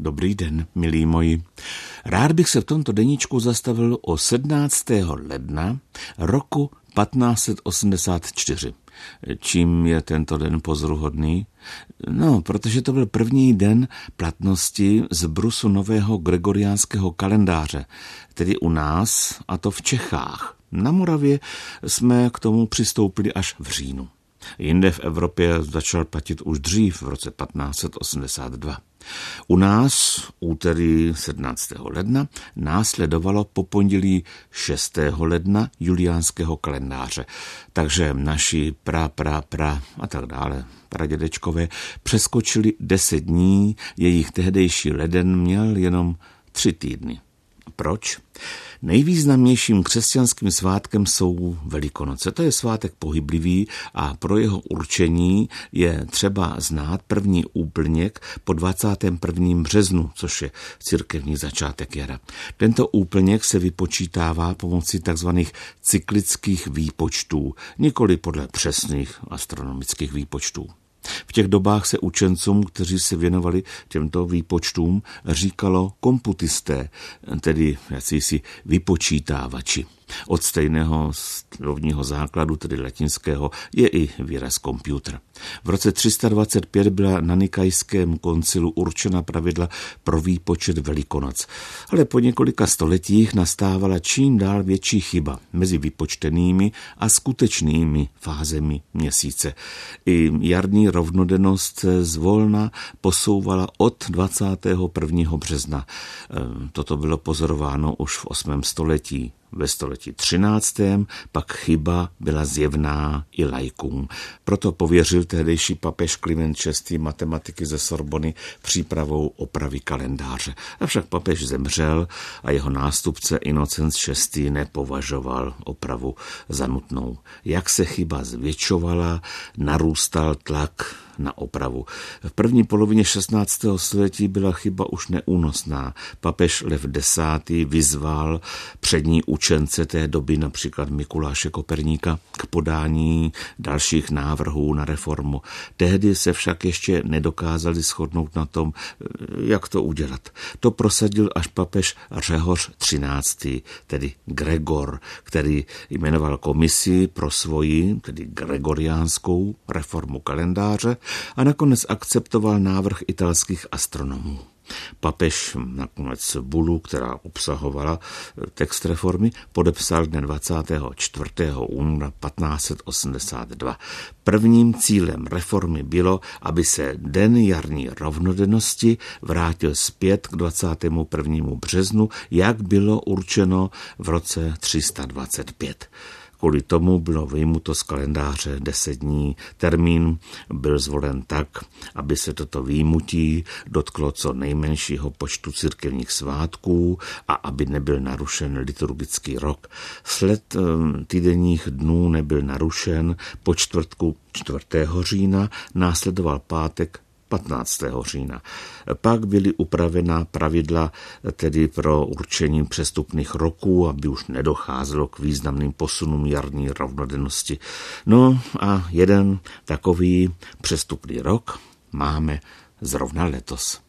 Dobrý den, milí moji. Rád bych se v tomto deníčku zastavil o 17. ledna roku 1584. Čím je tento den pozoruhodný? No, protože to byl první den platnosti z brusu nového gregoriánského kalendáře, tedy u nás, a to v Čechách. Na Moravě jsme k tomu přistoupili až v říjnu. Jinde v Evropě začal platit už dřív, v roce 1582. U nás úterý 17. ledna následovalo po pondělí 6. ledna juliánského kalendáře. Takže naši pra, pra, pra a tak dále pradědečkové přeskočili 10 dní, jejich tehdejší leden měl jenom tři týdny. Proč? Nejvýznamnějším křesťanským svátkem jsou Velikonoce. To je svátek pohyblivý a pro jeho určení je třeba znát první úplněk po 21. březnu, což je církevní začátek jara. Tento úplněk se vypočítává pomocí tzv. cyklických výpočtů, nikoli podle přesných astronomických výpočtů. Těch dobách se učencům, kteří se věnovali těmto výpočtům, říkalo komputisté, tedy jakýsi vypočítávači. Od stejného slovního základu, tedy latinského, je i výraz komputer. V roce 325 byla na Nikajském koncilu určena pravidla pro výpočet Velikonoc, ale po několika stoletích nastávala čím dál větší chyba mezi vypočtenými a skutečnými fázemi měsíce. I jarní rovnodennost zvolna posouvala od 21. března. Ehm, toto bylo pozorováno už v 8. století. Ve století 13. pak chyba byla zjevná i lajkům. Proto pověřil tehdejší papež Kliment VI. matematiky ze Sorbony přípravou opravy kalendáře. Avšak papež zemřel a jeho nástupce Inocenc VI. nepovažoval opravu za nutnou. Jak se chyba zvětšovala, narůstal tlak na opravu. V první polovině 16. století byla chyba už neúnosná. Papež Lev X. vyzval přední učence té doby, například Mikuláše Koperníka, k podání dalších návrhů na reformu. Tehdy se však ještě nedokázali shodnout na tom, jak to udělat. To prosadil až papež Řehoř XIII., tedy Gregor, který jmenoval komisi pro svoji, tedy gregoriánskou reformu kalendáře a nakonec akceptoval návrh italských astronomů. Papež nakonec bulu, která obsahovala text reformy, podepsal dne 24. února 1582. Prvním cílem reformy bylo, aby se den jarní rovnodennosti vrátil zpět k 21. březnu, jak bylo určeno v roce 325. Kvůli tomu bylo vyjmuto z kalendáře 10 dní. Termín byl zvolen tak, aby se toto výjimutí dotklo co nejmenšího počtu církevních svátků a aby nebyl narušen liturgický rok. Sled ehm, týdenních dnů nebyl narušen, po čtvrtku 4. října následoval pátek 15. října. Pak byly upravena pravidla tedy pro určení přestupných roků, aby už nedocházelo k významným posunům jarní rovnodennosti. No a jeden takový přestupný rok máme zrovna letos.